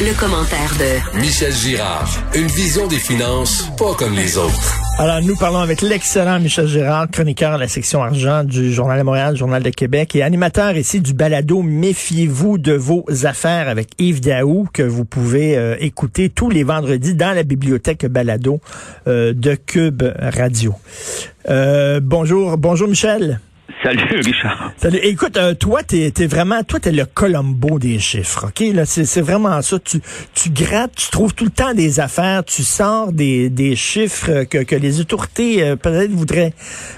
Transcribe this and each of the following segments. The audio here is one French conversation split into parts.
Le, commentaire de Michel Girard. Une vision des finances pas comme les autres. Alors, nous parlons avec l'excellent Michel Girard, chroniqueur à la section argent du Journal de Montréal, Journal de Québec et animateur ici du balado Méfiez-vous de vos affaires avec Yves Daou que vous pouvez euh, écouter tous les vendredis dans la bibliothèque balado euh, de Cube Radio. Euh, bonjour, bonjour Michel. Salut Richard. Salut. Écoute, euh, toi, t'es es vraiment, toi, t'es le Colombo des chiffres, ok? Là, c'est vraiment ça. Tu, tu grattes, tu trouves tout le temps des affaires, tu sors des, des chiffres que, que les autorités euh, peut-être voudraient,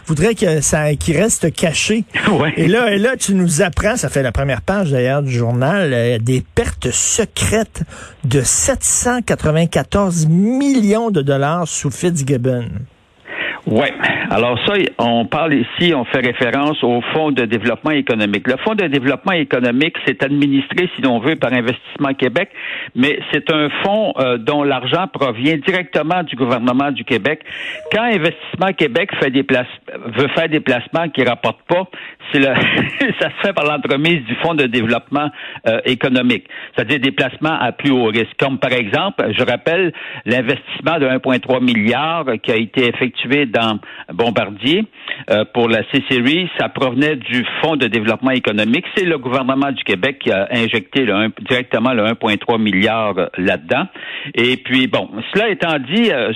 voudraient que ça, qui reste caché. Ouais. Et là, et là, tu nous apprends, ça fait la première page d'ailleurs du journal, euh, des pertes secrètes de 794 millions de dollars sous Fitzgibbon. Oui. Alors ça, on parle ici, on fait référence au Fonds de développement économique. Le Fonds de développement économique, c'est administré, si l'on veut, par Investissement Québec, mais c'est un fonds euh, dont l'argent provient directement du gouvernement du Québec. Quand Investissement Québec fait des veut faire des placements qui rapportent pas, c'est le, ça se fait par l'entremise du Fonds de développement euh, économique, c'est-à-dire des placements à plus haut risque. Comme par exemple, je rappelle l'investissement de 1,3 milliard qui a été effectué dans Bombardier euh, pour la C-Series, ça provenait du Fonds de développement économique. C'est le gouvernement du Québec qui a injecté directement le 1,3 milliard là-dedans. Et puis, bon, cela étant dit, euh,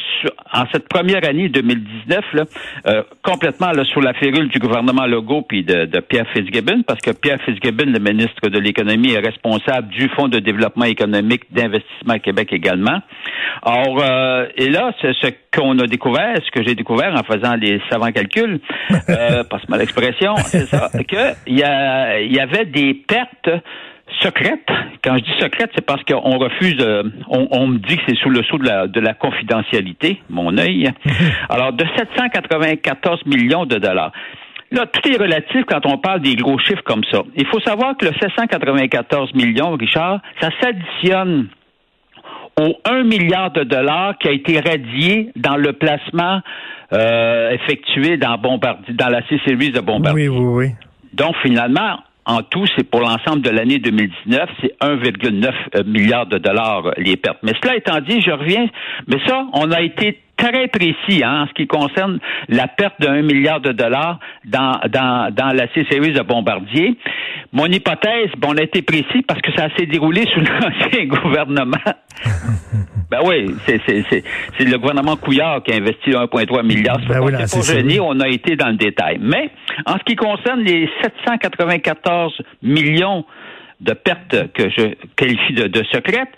en cette première année 2019, là, euh, complètement là, sous la férule du gouvernement Legault puis de, de, Pierre Fitzgibbon, parce que Pierre Fitzgibbon, le ministre de l'Économie, est responsable du Fonds de développement économique d'investissement Québec également. Or, et là, ce, ce qu'on a découvert, ce que j'ai découvert en faisant les savants calculs, euh, passe-moi l'expression, c'est ça, qu'il y, y avait des pertes secrètes. Quand je dis secrètes, c'est parce qu'on refuse, on, me dit que c'est sous le sceau de la, de la confidentialité, mon œil. Alors, de 794 millions de dollars. Là, tout est relatif quand on parle des gros chiffres comme ça. Il faut savoir que le 794 millions, Richard, ça s'additionne au 1 milliard de dollars qui a été radié dans le placement euh, effectué dans, Bombardier, dans la C-Series de Bombardier. Oui, oui, oui. Donc, finalement, en tout, c'est pour l'ensemble de l'année 2019, c'est 1,9 euh, milliard de dollars les pertes. Mais cela étant dit, je reviens, mais ça, on a été très précis hein, en ce qui concerne la perte d'un milliard de dollars dans, dans, dans la C-Series de Bombardier. Mon hypothèse, bon, on a été précis parce que ça s'est déroulé sous l'ancien gouvernement. ben oui, c'est, c'est, c'est, c'est le gouvernement Couillard qui a investi 1,3 milliard. Ben oui, gêné, on a été dans le détail. Mais en ce qui concerne les 794 millions de pertes que je qualifie de, de secrètes,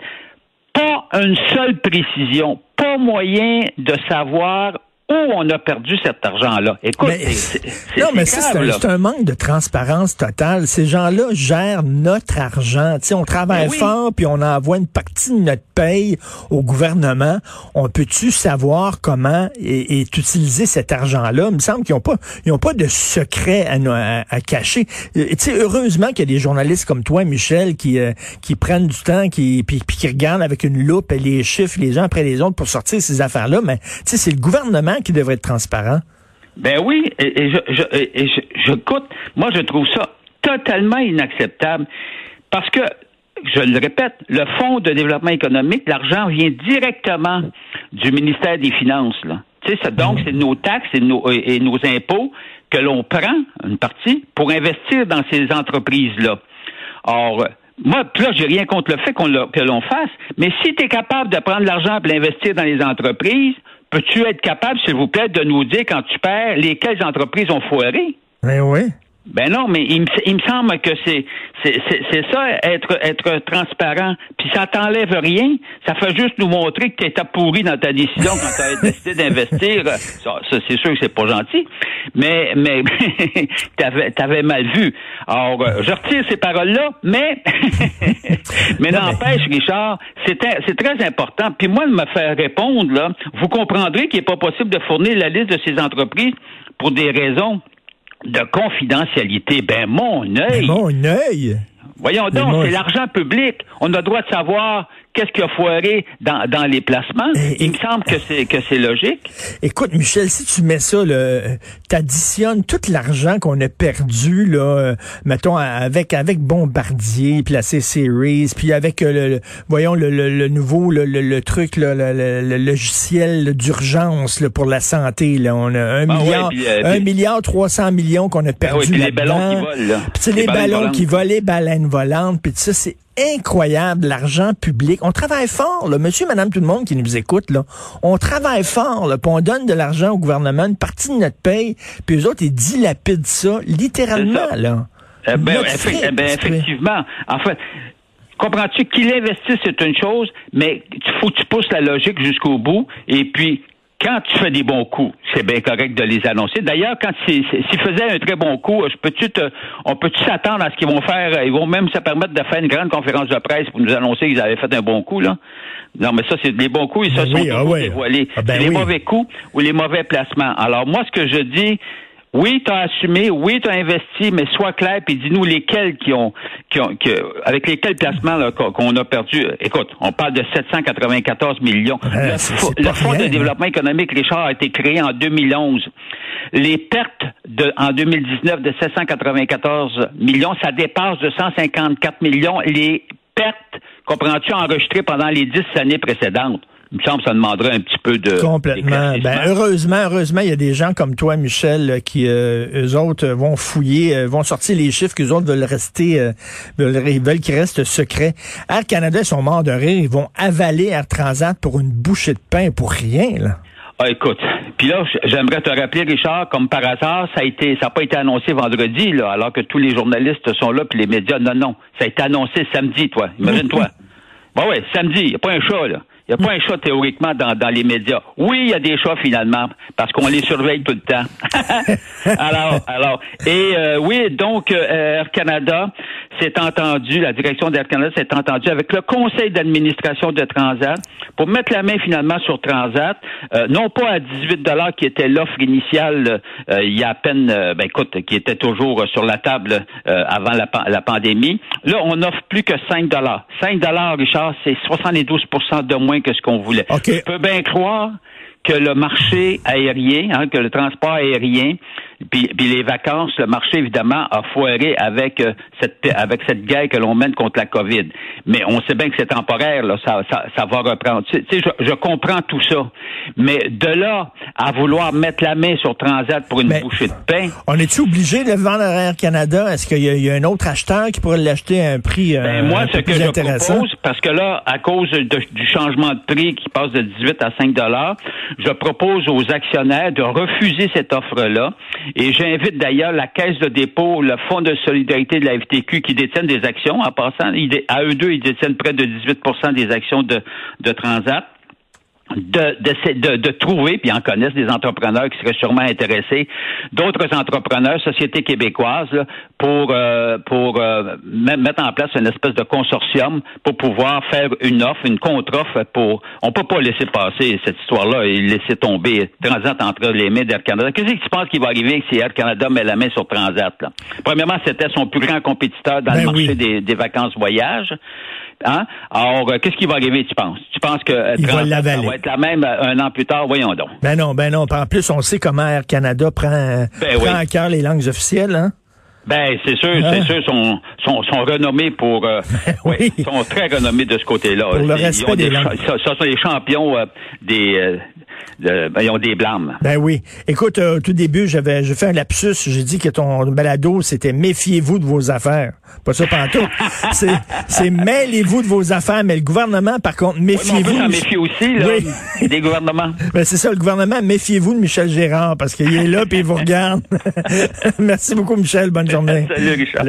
pas une seule précision, pas moyen de savoir où on a perdu cet argent-là? Écoute, c'est, non, mais c'est un, manque de transparence totale. Ces gens-là gèrent notre argent. sais, on travaille ben fort, puis on envoie une partie de notre paye au gouvernement. On peut-tu savoir comment est, utilisé cet argent-là? Il me semble qu'ils n'ont pas, ils ont pas de secret à, à, cacher. sais, heureusement qu'il y a des journalistes comme toi, Michel, qui, euh, qui prennent du temps, qui, puis, qui regardent avec une loupe les chiffres les uns après les autres pour sortir ces affaires-là. Mais c'est le gouvernement qui devrait être transparent. Ben oui, et, je, je, et je, je, moi je trouve ça totalement inacceptable parce que, je le répète, le Fonds de développement économique, l'argent vient directement du ministère des Finances. Là. Ça, donc, c'est nos taxes et nos, et nos impôts que l'on prend, une partie, pour investir dans ces entreprises-là. Or, moi, là, j'ai rien contre le fait qu'on que l'on fasse, mais si tu es capable de prendre l'argent pour l'investir dans les entreprises, peux-tu être capable, s'il vous plaît, de nous dire quand tu perds lesquelles entreprises ont foiré? Ben oui. Ben non, mais il me, il me semble que c'est c'est ça, être être transparent. Puis ça t'enlève rien. Ça fait juste nous montrer que tu étais pourri dans ta décision quand tu as décidé d'investir. Ça, c'est sûr que c'est pas gentil. Mais mais t'avais avais mal vu. Alors, euh, je retire ces paroles-là, mais mais n'empêche, Richard, c'est c'est très important. Puis moi de me faire répondre, là, vous comprendrez qu'il n'est pas possible de fournir la liste de ces entreprises pour des raisons de confidentialité. Ben, mon œil. mon œil. Voyons donc, c'est l'argent public. On a le droit de savoir qu'est-ce qui a foiré dans, dans les placements? Il me semble que c'est que c'est logique. Écoute, Michel, si tu mets ça, tu additionnes tout l'argent qu'on a perdu, là, euh, mettons, avec avec Bombardier, puis la C-Series, puis avec euh, le, voyons le, le, nouveau le, le, truc, là, le, logiciel d'urgence pour la santé. Là. On a un ah milliard, euh, un milliard trois cents millions qu'on a ah perdu. les ballons qui volent. Puis les, ballons, qui volent, les baleines volantes, puis ça, c'est incroyable, l'argent public. On travaille fort, là. monsieur, madame, tout le monde qui nous écoute, là. On travaille fort, là, puis on donne de l'argent au gouvernement, une partie de notre paye, puis eux autres, ils dilapident ça, littéralement, là. Eh ben, eh ben effectivement. En fait, comprends-tu qu'il investisse, c'est une chose, mais il faut que tu pousses la logique jusqu'au bout, et puis quand tu fais des bons coups, c'est bien correct de les annoncer. D'ailleurs, quand s'ils faisaient un très bon coup, je peux-tu te, on peut-tu s'attendre à ce qu'ils vont faire? Ils vont même se permettre de faire une grande conférence de presse pour nous annoncer qu'ils avaient fait un bon coup, là? Non, mais ça, c'est des bons coups, et ça, ben sont ah dévoilés. Ah ben les mauvais coups ou les mauvais placements. Alors, moi, ce que je dis, oui, tu as assumé, oui, tu as investi, mais sois clair et dis-nous lesquels qui ont, qui ont avec lesquels placements qu'on a perdu. Écoute, on parle de 794 millions. le, Fonds de développement économique, Richard, a été créé en 2011. Les pertes de, en 2019 de 794 millions, ça dépasse de 154 millions les pertes, comprends-tu, enregistrées pendant les dix années précédentes il me semble que ça demanderait un petit peu de complètement. Ben, heureusement, heureusement, il y a des gens comme toi, Michel, qui euh, eux autres vont fouiller, euh, vont sortir les chiffres qu'eux autres veulent rester, euh, veulent, veulent qu'ils restent secrets. Air Canada, ils sont morts de rire, ils vont avaler Air Transat pour une bouchée de pain pour rien là. Ah, écoute, puis là, j'aimerais te rappeler, Richard, comme par hasard, ça a été, ça n'a pas été annoncé vendredi, là, alors que tous les journalistes sont là, puis les médias, non, non, ça a été annoncé samedi, toi. Imagine-toi. bon, ouais, samedi, il n'y a pas un chat, là. Il n'y a pas un chat théoriquement dans, dans les médias. Oui, il y a des chats finalement, parce qu'on les surveille tout le temps. alors, alors, et euh, oui, donc euh, Air Canada s'est entendu, la direction d'Air Canada s'est entendue avec le conseil d'administration de Transat pour mettre la main finalement sur Transat, euh, non pas à 18 dollars qui était l'offre initiale il y a à peine, ben écoute, qui était toujours sur la table avant la, la, pandémie. Là, on offre plus que 5 dollars. 5 dollars, Richard, c'est 72% de moins que ce qu'on voulait. Je peux bien croire que le marché aérien, hein, que le transport aérien puis, les vacances, le marché, évidemment, a foiré avec euh, cette avec cette guerre que l'on mène contre la COVID. Mais on sait bien que c'est temporaire, là, ça, ça, ça va reprendre. Tu sais, je, je, comprends tout ça. Mais de là à vouloir mettre la main sur Transat pour une bouchée de pain. On est-tu obligé de vendre à Air Canada? Est-ce qu'il y, a un autre acheteur qui pourrait l'acheter à un prix euh, ben, moi, ce que je propose, parce que là, à cause du changement de prix qui passe de 18 à 5 dollars, je propose aux actionnaires de refuser cette offre-là et j'invite d'ailleurs la Caisse de dépôt, le Fonds de solidarité de la FTQ qui détiennent des actions. En passant, à eux deux, ils détiennent près de 18% des actions de, de Transat de, de, de, trouver, puis en connaissent des entrepreneurs qui seraient sûrement intéressés, d'autres entrepreneurs, sociétés québécoises, pour euh, pour euh, mettre en place une espèce de consortium pour pouvoir faire une offre, une contre-offre pour. On peut pas laisser passer cette histoire-là et laisser tomber Transat entre les mains d'Air Canada. Qu'est-ce que tu penses qu'il va arriver si Air Canada met la main sur Transat? Là? Premièrement, c'était son plus grand compétiteur dans le ben marché des, des vacances voyages. Hein? Alors, euh, qu'est-ce qui va arriver, tu penses? Tu penses que euh, va, va être la même euh, un an plus tard? Voyons donc. Ben non, ben non. En plus, on sait comment Air Canada prend, ben prend à cœur les langues officielles, hein? Ben, c'est sûr, c'est hein? sûr, sont, sont, sont renommés pour, euh, oui. sont très renommés de ce côté-là. Pour le respect des, langues. Ce sont les champions des, ben, ils ont des blâmes. Ben oui. Écoute, au tout début, j'avais, j'ai fait un lapsus. J'ai dit que ton balado, c'était méfiez-vous de vos affaires. Pas ça pantoute. c'est, c'est mêlez-vous de vos affaires. Mais le gouvernement, par contre, méfiez-vous. Oui, on méfier aussi, là, oui. des gouvernements. Ben, c'est ça, le gouvernement, méfiez-vous de Michel Gérard parce qu'il est là puis il vous regarde. Merci beaucoup, Michel. Bonne journée. Salut, Richard.